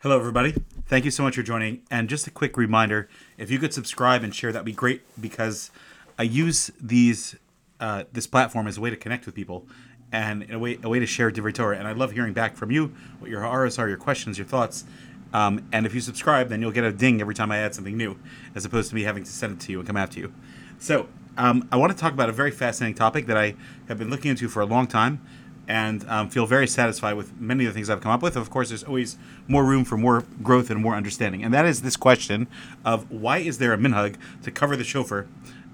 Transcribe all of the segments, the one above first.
Hello, everybody. Thank you so much for joining. And just a quick reminder if you could subscribe and share, that'd be great because I use these uh, this platform as a way to connect with people and a way a way to share Divrei. And I love hearing back from you, what your horrors are, your questions, your thoughts. Um, and if you subscribe, then you'll get a ding every time I add something new, as opposed to me having to send it to you and come after you. So um, I want to talk about a very fascinating topic that I have been looking into for a long time and um, feel very satisfied with many of the things I've come up with. Of course, there's always more room for more growth and more understanding. And that is this question of why is there a minhag to cover the shofar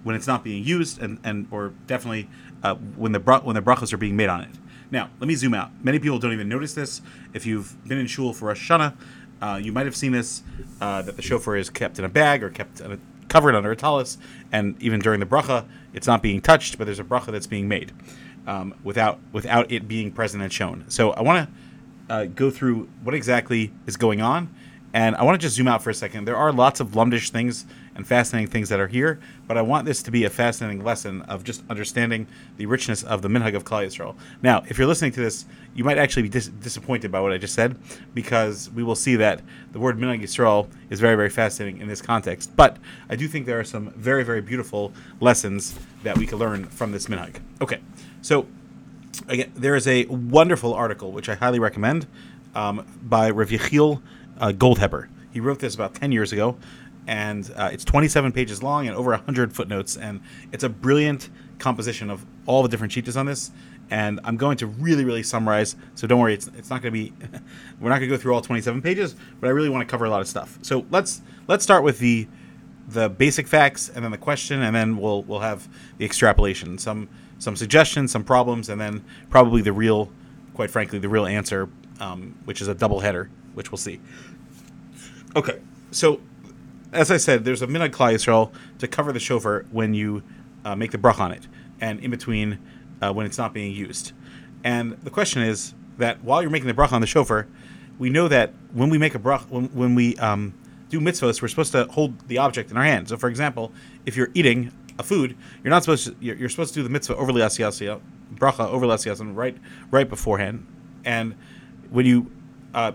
when it's not being used and, and or definitely uh, when the bra- when the brachos are being made on it. Now, let me zoom out. Many people don't even notice this. If you've been in shul for Rosh Hashanah, uh, you might have seen this uh, that the shofar is kept in a bag or kept a, covered under a talus, and even during the bracha, it's not being touched, but there's a bracha that's being made um, without without it being present and shown. So I want to uh, go through what exactly is going on, and I want to just zoom out for a second. There are lots of lumdish things and fascinating things that are here, but I want this to be a fascinating lesson of just understanding the richness of the minhag of Klal Yisrael. Now, if you're listening to this, you might actually be dis- disappointed by what I just said, because we will see that the word minhag Yisrael is very, very fascinating in this context. But I do think there are some very, very beautiful lessons that we can learn from this minhag. Okay, so again, there is a wonderful article which I highly recommend um, by Rav Yechiel uh, Goldhaber. He wrote this about 10 years ago, and uh, it's 27 pages long and over 100 footnotes, and it's a brilliant composition of all the different shitos on this. And I'm going to really, really summarize. So don't worry, it's, it's not going to be. we're not going to go through all 27 pages, but I really want to cover a lot of stuff. So let's let's start with the the basic facts, and then the question, and then we'll we'll have the extrapolation, some some suggestions, some problems, and then probably the real, quite frankly, the real answer, um, which is a double header, which we'll see. Okay, so as I said, there's a Klal Yisrael to cover the shofar when you uh, make the brach on it, and in between uh, when it's not being used. And the question is that while you're making the brach on the shofar, we know that when we make a brach, when, when we um, do mitzvahs, we're supposed to hold the object in our hand. So, for example, if you're eating a food, you're not supposed to. You're, you're supposed to do the mitzvah over asiyasiyah, bracha over asiyasiyah, right, right beforehand. And when you uh,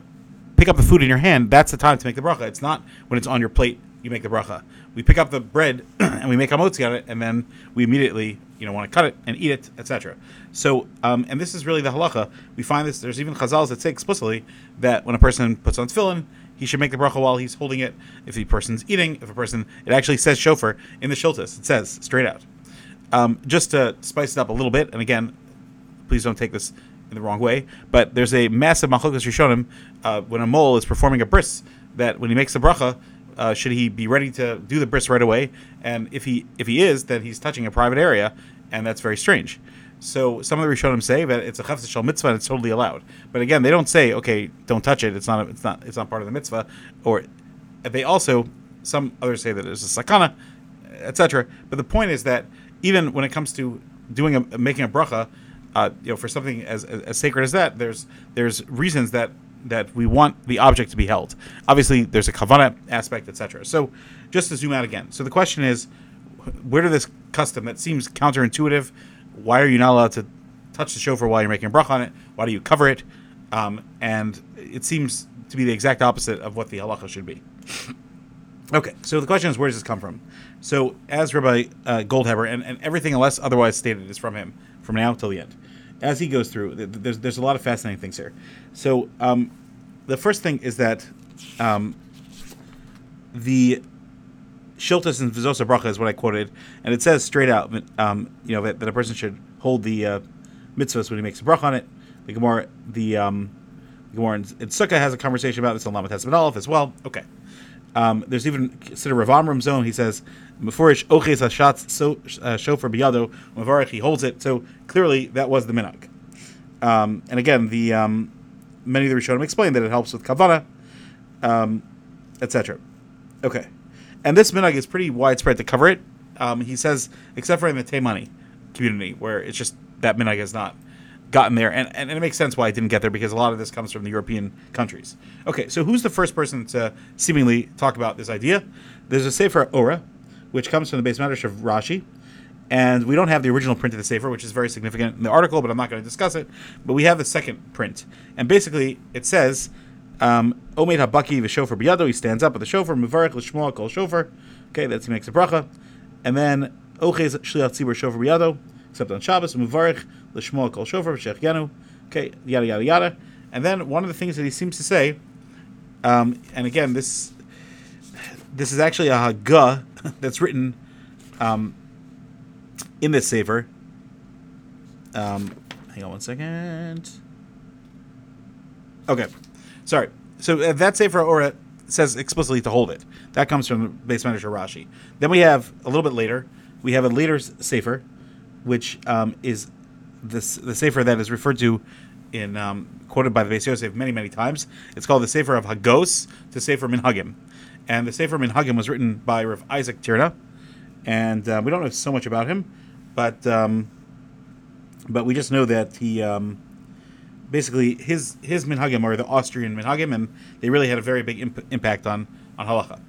pick up the food in your hand, that's the time to make the bracha. It's not when it's on your plate you make the bracha. We pick up the bread and we make hamotzi on it, and then we immediately, you know, want to cut it and eat it, etc. So, um, and this is really the halacha. We find this. There's even chazals that say explicitly that when a person puts on tefillin, he should make the bracha while he's holding it. If the person's eating, if a person, it actually says shofar in the She'iltos. It says straight out. Um, just to spice it up a little bit, and again, please don't take this in the wrong way, but there's a massive machlokas rishonim uh, when a mohel is performing a bris that when he makes the bracha, uh, should he be ready to do the bris right away? And if he if he is, then he's touching a private area, and that's very strange. So some of the Rishonim say that it's a chafetz shel mitzvah and it's totally allowed. But again, they don't say okay, don't touch it. It's not. A, it's not. It's not part of the mitzvah. Or they also some others say that it's a sakana, etc. But the point is that even when it comes to doing a making a bracha, uh, you know, for something as, as, as sacred as that, there's there's reasons that that we want the object to be held. Obviously, there's a kavana aspect, etc. So, just to zoom out again. So the question is, where did this custom that seems counterintuitive? Why are you not allowed to touch the shofar while you're making a brach on it? Why do you cover it? Um, and it seems to be the exact opposite of what the halacha should be. okay, so the question is, where does this come from? So, as Rabbi uh, Goldhaber, and, and everything unless otherwise stated is from him, from now till the end as he goes through, there's there's a lot of fascinating things here. So um, the first thing is that um, the She'iltos and Vizosa Bracha is what I quoted, and it says straight out, um, you know, that, that, a person should hold the uh, mitzvahs when he makes a bracha on it. The Gemara, the um, Gemara in, Sukkah has a conversation about this in Lamed Tes Amud Aleph as well. Okay. Um, there's even consider Rav Amram zone. He says Meforish oches hashatz so uh, shofar biyado mavarich. He holds it. So clearly that was the minhag. Um, and again, the um, many of the Rishonim explain that it helps with kavana, um, etc. Okay, and this minhag is pretty widespread to cover it. Um, he says, except for in the Taimani community, where it's just that minhag is not gotten there, and, and it makes sense why it didn't get there because a lot of this comes from the European countries. Okay, so who's the first person to seemingly talk about this idea? There's a Sefer Ora, which comes from the beis midrash of Rashi, and we don't have the original print of the Sefer, which is very significant in the article, but I'm not going to discuss it. But we have the second print, and basically it says Um, Omed habaki v'shofar biyado. He stands up with the shofar. Mevarich l'shmoa kol shofar. Okay, that's he makes a bracha, and then ochez shliach tzibur shofar biyado. Except on Shabbos, Mevarich l'shmoa kol shofar yanu. Okay, yada yada yada. And then one of the things that he seems to say, um, and again this this is actually a Haggah that's written um, in this Sefer. Um, hang on one second. Okay, sorry. So uh, that Sefer Ora says explicitly to hold it. That comes from the base manager Rashi. Then we have a little bit later. We have a later Sefer, which um, is this the Sefer that is referred to in um, quoted by the Beis Yosef many many times. It's called the Sefer of Hagos to Sefer Minhagim, and the Sefer Minhagim was written by Rav Isaac Tyrnau, and uh, we don't know so much about him, but um, but we just know that he um, basically his his minhagim are the Austrian minhagim, and they really had a very big imp- impact on on halacha.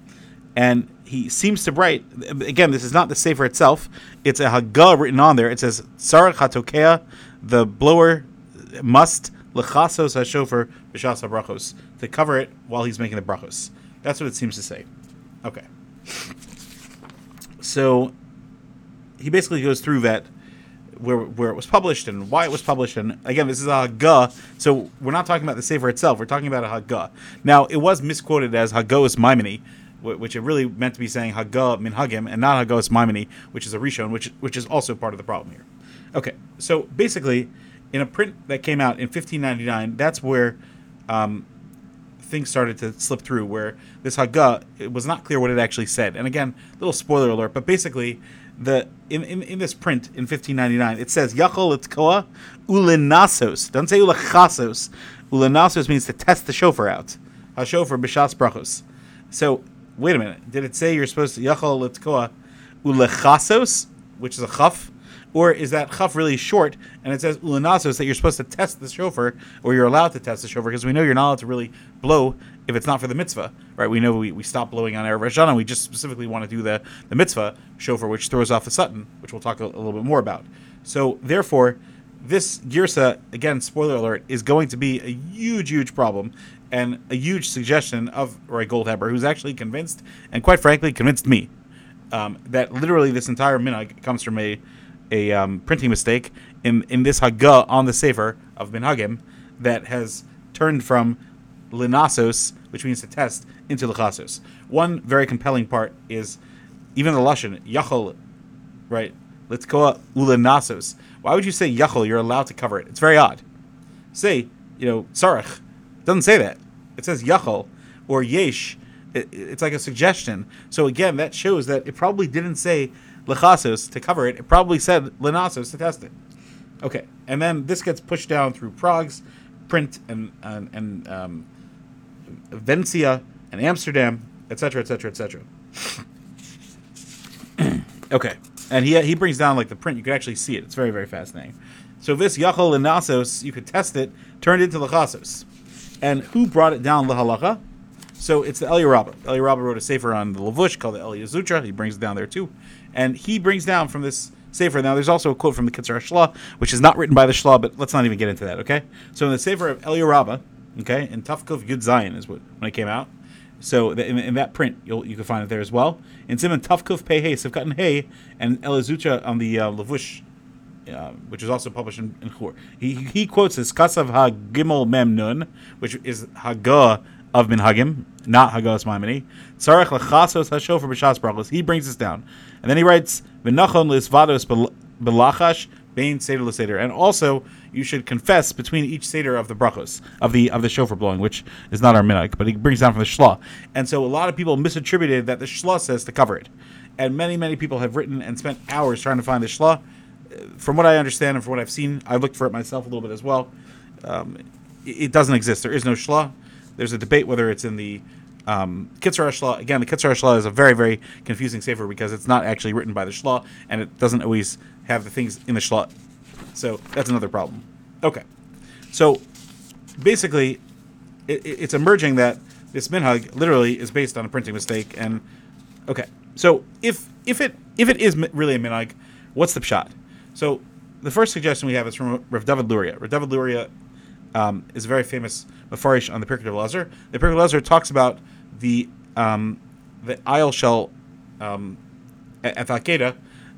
And he seems to write again. This is not the sefer itself; it's a Haggah written on there. It says Sarach Hatokea, the blower must lechasos hashofer b'shas brachos to cover it while he's making the brachos. That's what it seems to say. Okay. So he basically goes through that where where it was published and why it was published. And again, this is a Haggah, so we're not talking about the Sefer itself. We're talking about a Haggah. Now, it was misquoted as Haggos Maimoni, which it really meant to be saying Haggah uh, Minhagim and not Haggos uh, Maimoni, which is a Rishon, which which is also part of the problem here. Okay, so basically, in a print that came out in 1599, that's where um, things started to slip through. Where this Haggah, uh, it was not clear what it actually said. And again, little spoiler alert, but basically, the in, in, in this print in 1599, it says Yachol Itzkoa Ulinasos. Don't say Ulachasos. Ulinasos means to test the shofar out. HaShofar B'Shas Brachos. So, wait a minute. Did it say you're supposed to Yachol Itzkoa Ulechasos, which is a chaf? Or is that chaf really short and it says ulanasos that you're supposed to test the shofar or you're allowed to test the shofar because we know you're not allowed to really blow if it's not for the mitzvah, right? We know we, we stop blowing on Erev Rosh Hashanah. We just specifically want to do the, the mitzvah shofar, which throws off the satan, which we'll talk a, a little bit more about. So therefore, this girsa, again, spoiler alert, is going to be a huge, huge problem and a huge suggestion of Rav Goldhaber, who's actually convinced, and quite frankly, convinced me, um, that literally this entire minhag comes from a a um, printing mistake in, in this Haggah on the Sefer of Minhagim that has turned from linasos, which means to test, into lechasos. One very compelling part is even the lashon yachol, right? Let's go ulinasos. Why would you say yachol? You're allowed to cover it. It's very odd. Say, you know, sarach. Doesn't say that. It says yachol or yesh. It, it's like a suggestion. So again, that shows that it probably didn't say lechasos to cover it. It probably said linasos to test it. Okay, and then this gets pushed down through Prague's print and and, and um, Vencia and Amsterdam, etc., etc., etc. Okay, and he he brings down like the print. You can actually see it. It's very very fascinating. So this Yachol and Nasos, you could test it, turned into Lachasos. And who brought it down Lahalacha? So it's the Eli Rabba. Eli wrote a sefer on the Lavush called the Eli Zutra. He brings it down there too, and he brings down from this sefer. Now there's also a quote from the Kitzur Shla, which is not written by the Shla, but let's not even get into that. Okay. So in the sefer of Eli Rabba, okay, in Tafkuf Yud Zion is what when it came out. So in, in, that print, you'll, you can find it there as well. In Simon Tafkuf Pei Hey Sivkat Hey and Elizutra on the uh, Lavush, uh, which is also published in, in Chur. He, he quotes this Kasav Ha Gimel Mem Nun, which is Haggah of Minhagim, not Haggah's Maimoni. Tzarech Lachasos Hashofer B'Shas Brachos. He brings this down. And then he writes, V'nachon Lisvados Belachash Bain Seder L'Seder. And also, you should confess between each Seder of the brachos, of the of the shofar blowing, which is not our minhag, but he brings down from the Shla. And so a lot of people misattributed that the Shla says to cover it. And many, many people have written and spent hours trying to find the Shla. From what I understand and from what I've seen, I looked for it myself a little bit as well. Um, it, it doesn't exist. There is no Shla. There's a debate whether it's in the um, Kitzur Shla. Again, the Kitzur Shla is a very, very confusing sefer because it's not actually written by the Shla, and it doesn't always have the things in the Shla. So that's another problem. Okay, so basically, it, it's emerging that this minhag literally is based on a printing mistake. And okay, so if if it if it is really a minhag, what's the pshat? So the first suggestion we have is from Rav David Luria. Rav David Luria um, is a very famous mafarish on the Pirkei Elazar. The Pirkei Elazar talks about the um, the ayil shel um, at,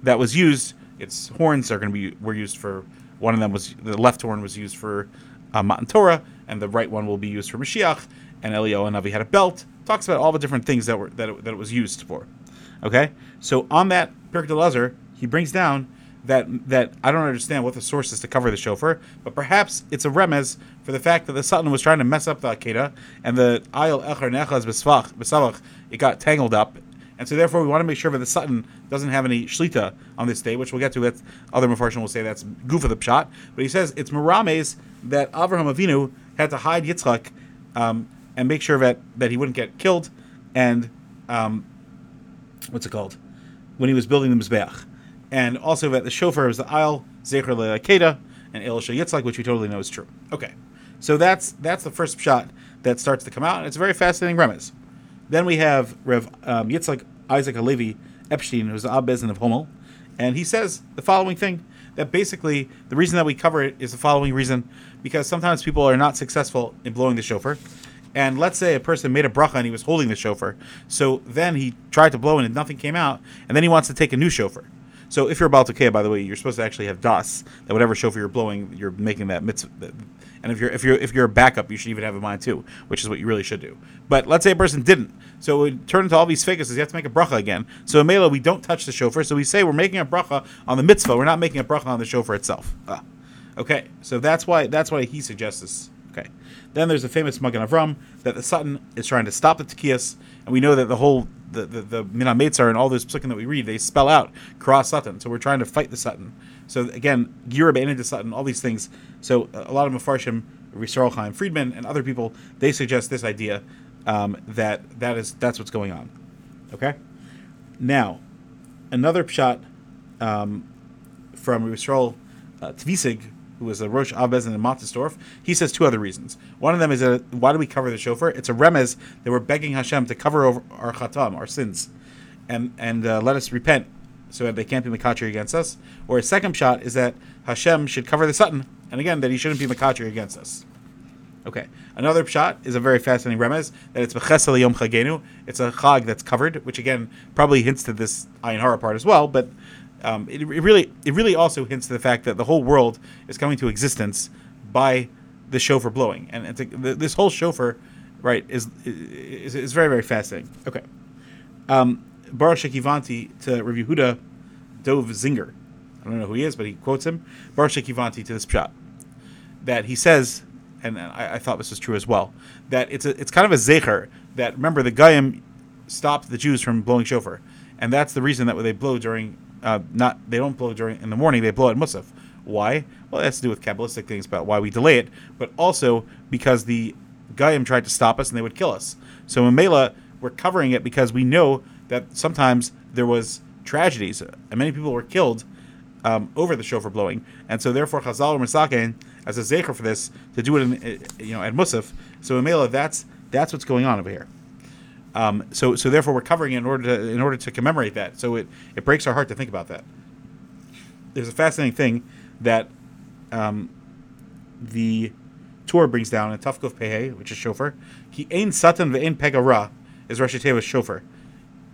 that was used. Its horns are going to be were used for one of them was the left horn was used for uh, Matan Torah, and the right one will be used for Mashiach. And Eliyahu HaNavi had a belt. Talks about all the different things that were that it, that it was used for. Okay, so on that Pirkei Elazar, he brings down that that I don't understand what the source is to cover the shofar, but perhaps it's a remez for the fact that the Satan was trying to mess up the Akedah, and the Ayel Echer Nechaz Besavach, it got tangled up, and so therefore we want to make sure that the Satan doesn't have any shlita on this day, which we'll get to. That other Mefarshim will say that's goof of the pshat, but he says it's Merames that Avraham Avinu had to hide Yitzchak um, and make sure that that he wouldn't get killed, and um, what's it called? When he was building the mizbeach and also that the shofar is the ayil zecher le'akeda and el yitzchak, which we totally know is true. Okay, so that's that's the first pshat that starts to come out, and it's a very fascinating remez. Then we have Rev um, Yitzchak Isaac HaLevi Epstein, who's the Abbezin of Homel, and he says the following thing that basically the reason that we cover it is the following reason because sometimes people are not successful in blowing the shofar. And let's say a person made a bracha and he was holding the shofar. So then he tried to blow and nothing came out, and then he wants to take a new shofar. So if you're about to by the way, you're supposed to actually have das that whatever shofar you're blowing, you're making that mitzvah. And if you're if you're if you're a backup, you should even have in mind too, which is what you really should do. But let's say a person didn't, so it would turn into all these fakes. You have to make a bracha again. So in Mela, we don't touch the shofar. So we say we're making a bracha on the mitzvah. We're not making a bracha on the shofar itself. Ah. Okay, so that's why that's why he suggests this. Okay, then there's the famous Magen Avram that the Satan is trying to stop the Tekiyas, and we know that the whole the the, the Mina Meitzar and all those psukim that we read, they spell out cross Satan. So we're trying to fight the Satan. So again, Girab into Satan, all these things. So a lot of Mefarshim, Yisrael Chaim Friedman, and other people, they suggest this idea um, that that is that's what's going on. Okay. Now, another pshat um, from Yisrael uh, Tvisig, who was a Rosh Abez in Mattisdorf, he says two other reasons. One of them is that why do we cover the shofar? It's a remez that we're begging Hashem to cover over our chatam, our sins, and and uh, let us repent so that they can't be makatri against us. Or a second pshat is that Hashem should cover the satan, and again that he shouldn't be makatri against us. Okay. Another pshat is a very fascinating remez that it's bechesel yom chagenu. It's a chag that's covered, which again probably hints to this ayin hara part as well. But um, it, it, really it really also hints to the fact that the whole world is coming to existence by the shofar blowing, and it's a, this whole shofar, right, is, is is very very fascinating. Okay, um, Baruch Shekivanti to Rav Yehuda Dov Zinger. I don't know who he is, but he quotes him. Baruch Shekivanti to this pshat that he says, and I, I, thought this was true as well, that it's a it's kind of a zecher that remember the Goyim stopped the Jews from blowing shofar, and that's the reason that they blow during uh, not they don't blow during in the morning. They blow at Musaf. Why? Well, it has to do with kabbalistic things about why we delay it, but also because the Goyim tried to stop us and they would kill us. So in Mela, we're covering it because we know that sometimes there was tragedies and many people were killed um, over the shofar blowing, and so therefore Chazal or Masakin as a zecher for this to do it in eh, you know at Musaf. So in Mela, that's that's what's going on over here. Um, so so therefore we're covering it in order to in order to commemorate that. So it, it breaks our heart to think about that. There's a fascinating thing that um, the Tur brings down in Tafkuf Pehe, which is shofar. He ain satan ve'ain pegara is Rosh Hashanah shofar.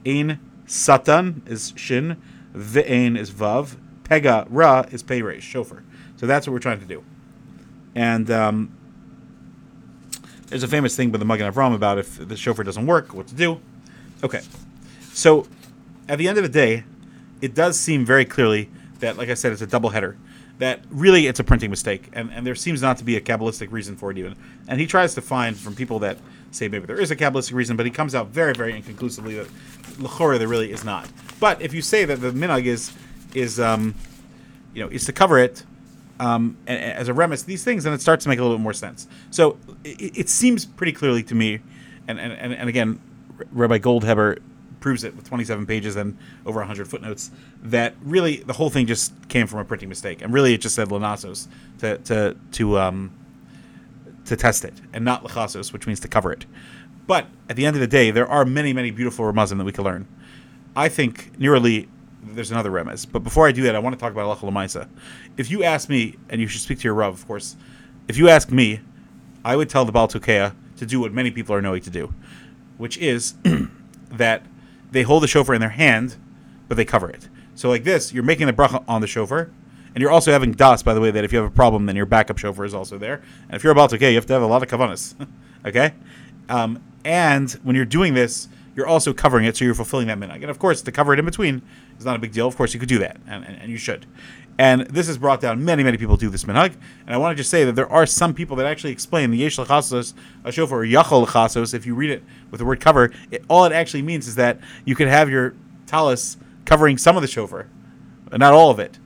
Ain satan is shin, ve'ain is vav, pega ra is pei shofar. So that's what we're trying to do. And um, there's a famous thing with the Magen Avram about if the shofar doesn't work, what to do. Okay, so at the end of the day, it does seem very clearly that, like I said, it's a double header. That really it's a printing mistake, and, and there seems not to be a kabbalistic reason for it even. And he tries to find from people that say maybe there is a kabbalistic reason, but he comes out very, very inconclusively that lechora there really is not. But if you say that the minhag is is um, you know is to cover it um, as a remes these things, and it starts to make a little bit more sense. So it, it seems pretty clearly to me, and, and, and again, Rabbi Goldhaber proves it with 27 pages and over 100 footnotes that really the whole thing just came from a printing mistake, and really it just said Lanasos to to to um to test it, and not Lachasos, which means to cover it. But at the end of the day, there are many many beautiful Ramazim that we can learn. I think nearly there's another remez. But before I do that, I want to talk about halacha lemaisa. If you ask me, and you should speak to your rav, of course, if you ask me, I would tell the Baltukea to do what many people are knowing to do, which is that they hold the shofar in their hand, but they cover it. So like this, you're making the bracha on the shofar, and you're also having das, by the way, that if you have a problem, then your backup shofar is also there. And if you're about to you have to have a lot of kavanas. okay? Um, and when you're doing this, you're also covering it, so you're fulfilling that minhag. And of course, to cover it in between is not a big deal. Of course, you could do that, and, and, and you should. And this has brought down many, many people do this minhag. And I want to just say that there are some people that actually explain the yesh lechasos a shofar yachol lechasos. If you read it with the word cover, it, all it actually means is that you could have your talus covering some of the shofar, not all of it,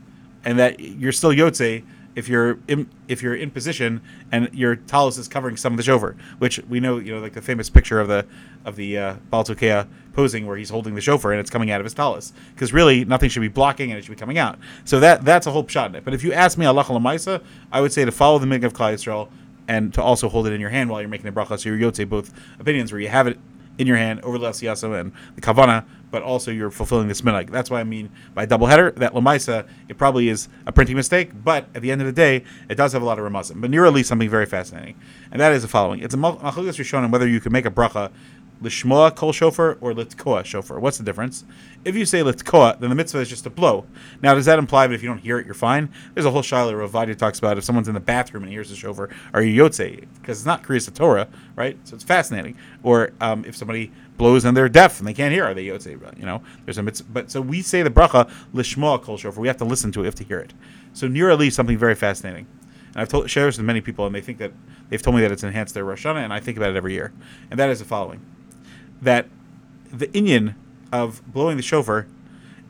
and that you're still yotze if you're in, if you're in position and your talus is covering some of the shofar, which we know, you know, like the famous picture of the of the uh, Baltokea posing where he's holding the shofar and it's coming out of his talus, because really nothing should be blocking and it should be coming out. So that that's a whole pshat in it. But if you ask me Allah Lamaisa, I would say to follow the mig of Yisrael and to also hold it in your hand while you're making the bracha. So you're yotze both opinions where you have it in your hand over the Lasiyasa and the Kavana, but also you're fulfilling this minhag. That's what I mean by double header. That Lamaisa, it probably is a printing mistake, but at the end of the day, it does have a lot of ramazim. But near at least something very fascinating, and that is the following: It's a machlokes rishonim whether you can make a bracha lishmoa kol shofar or litkoa shofar. What's the difference? If you say litkoa, then the mitzvah is just to blow. Now, does that imply that if you don't hear it, you're fine? There's a whole shiloh Ravadi talks about if someone's in the bathroom and hears the shofar, are you yotze? Because it's not kriyas Torah, right? So it's fascinating. Or um, if somebody blows and they're deaf and they can't hear, are they yotze? You know, there's a mitzvah. But so we say the bracha lishmoa kol shofar. We have to listen to it, we have to hear it. So near at least something very fascinating. And I've told this with many people, and they think that they've told me that it's enhanced their Rosh Hashanah, and I think about it every year. And that is the following: that the inyan of blowing the shofar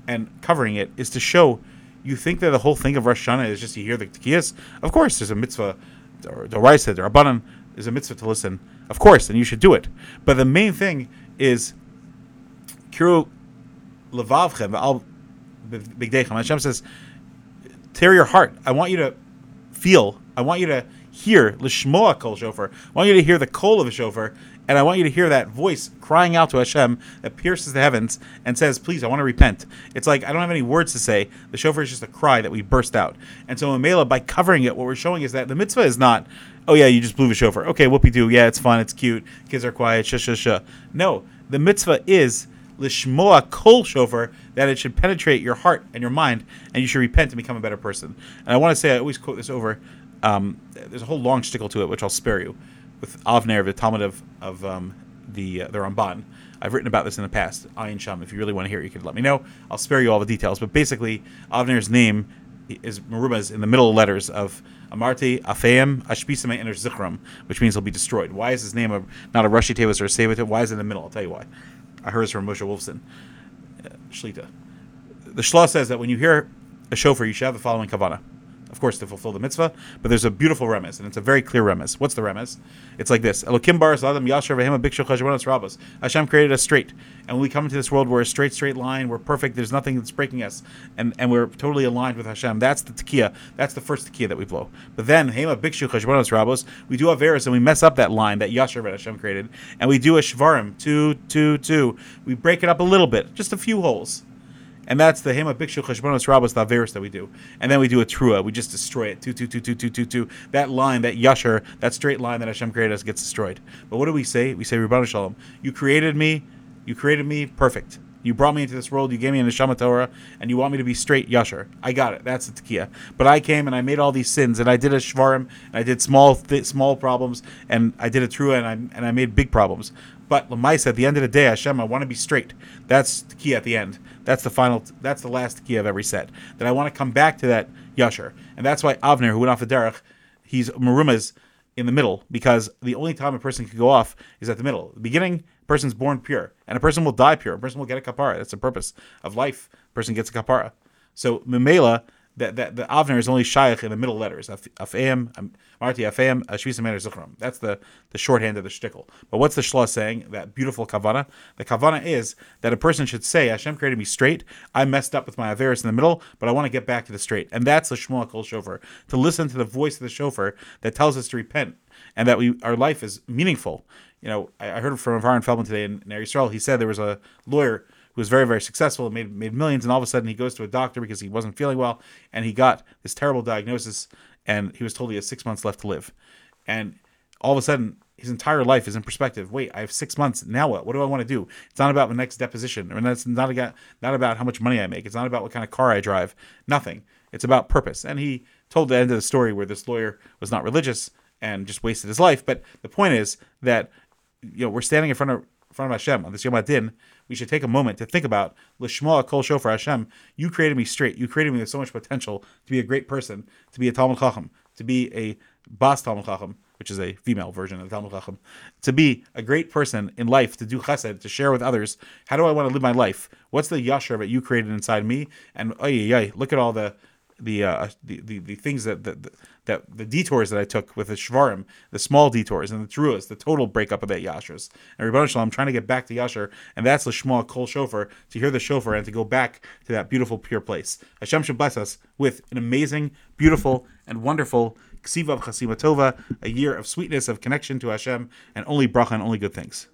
and covering it is to show you think that the whole thing of Rosh Hashanah is just to hear the tekiyas. Of course, there's a mitzvah, or the Raisa, the Rabbanan, there's a mitzvah to listen. Of course, and you should do it. But the main thing is kiru levavchem al bigdechem. Hashem says, tear your heart. I want you to feel. I want you to hear lishmoa kol shofar. I want you to hear the kol of a shofar, and I want you to hear that voice crying out to Hashem that pierces the heavens and says, "Please, I want to repent." It's like I don't have any words to say. The shofar is just a cry that we burst out. And so, in Mela, by covering it, what we're showing is that the mitzvah is not, "Oh yeah, you just blew the shofar." Okay, whoopie doo. Yeah, it's fun. It's cute. Kids are quiet. Shush, shush, shush. No, the mitzvah is lishmoa kol shofar that it should penetrate your heart and your mind, and you should repent and become a better person. And I want to say, I always quote this over. Um, there's a whole long stickle to it, which I'll spare you, with Avner, the Talmud of, of um, the uh, the Ramban. I've written about this in the past. Ayin Sham. If you really want to hear it, you could let me know. I'll spare you all the details. But basically, Avner's name is Maruma's in the middle letters of Amarti, Afeim, Ashpisame, and Zichram, which means he'll be destroyed. Why is his name a, not a Rashi Tevis or a Sevatim? Why is it in the middle? I'll tell you why. I heard this from Moshe Wolfson, uh, Shlita. The Shlah says that when you hear a shofar, you should have the following kavana of course, to fulfill the mitzvah. But there's a beautiful remez, and it's a very clear remez. What's the remez? It's like this: Elokim baras adam yasher v'hem bikshu chashbonos rabos. Hashem created us straight, and when we come into this world, we're a straight, straight line. We're perfect. There's nothing that's breaking us, and and we're totally aligned with Hashem. That's the tekiah. That's the first tekiah that we blow. But then hema bikshu chashbonos rabos. We do averis, and we mess up that line that yasher Hashem created, and we do a shvarim two, two, two. We break it up a little bit, just a few holes and that's the Hema Bikshu Cheshbonos Rabos Taveris that we do. And then we do a Trua. We just destroy it. Two, two, two, two, two, two, two. That line, that Yasher, that straight line that Hashem created us gets destroyed. But what do we say? We say, Ribono Shel Olam, you created me, you created me perfect. You brought me into this world. You gave me a neshama Torah, and you want me to be straight yasher. I got it. That's the tekiah. But I came and I made all these sins, and I did a shvarim, and I did small th- small problems, and I did a trua, and I and I made big problems. But lemaisa, at the end of the day, Hashem, I want to be straight. That's the key at the end. That's the final. That's the last key of every set. That I want to come back to that yasher, and that's why Avner, who went off the derech, he's marumas in the middle because the only time a person can go off is at the middle. The beginning, person's born pure, and a person will die pure. A person will get a kapara. That's the purpose of life. A person gets a kapara. So memela that that the Avner is only shaykh in the middle letters. Afam, Marti Afam, Shvisa Maner Zuchram. That's the the shorthand of the shtickle. But what's the shlah saying? That beautiful kavana. The kavana is that a person should say, Hashem created me straight. I messed up with my averis in the middle, but I want to get back to the straight. And that's the Shmuel Kol Shofar. To listen to the voice of the shofar that tells us to repent and that we our life is meaningful. You know, I, I heard from Aaron Feldman today in, in Israel. He said there was a lawyer was very very successful and made made millions and all of a sudden he goes to a doctor because he wasn't feeling well and he got this terrible diagnosis and he was told he has six months left to live, and all of a sudden his entire life is in perspective. Wait, I have six months. Now what? What do I want to do? It's not about the next deposition. I mean, that's not about not about how much money I make. It's not about what kind of car I drive. Nothing. It's about purpose. And he told the end of the story where this lawyer was not religious and just wasted his life. But the point is that you know we're standing in front of in front of Hashem on this Yom Adin. We should take a moment to think about Lishma Kol Shofar Hashem. You created me straight. You created me with so much potential to be a great person, to be a Talmud Chacham, to be a Bas Talmud Chacham which is a female version of Talmud Chacham, to be a great person in life, to do chesed, to share with others. How do I want to live my life? What's the yasher that you created inside me? And oh yeah, look at all the the, uh, the, the the things that that that the detours that I took with the shvarim, the small detours and the truas, the total breakup of that yashers. And shalom, I'm trying to get back to yasher, and that's the shema kol shofar to hear the shofar and to go back to that beautiful pure place. Hashem should bless us with an amazing, beautiful, and wonderful Ksiva of Chasima a year of sweetness, of connection to Hashem, and only bracha and only good things.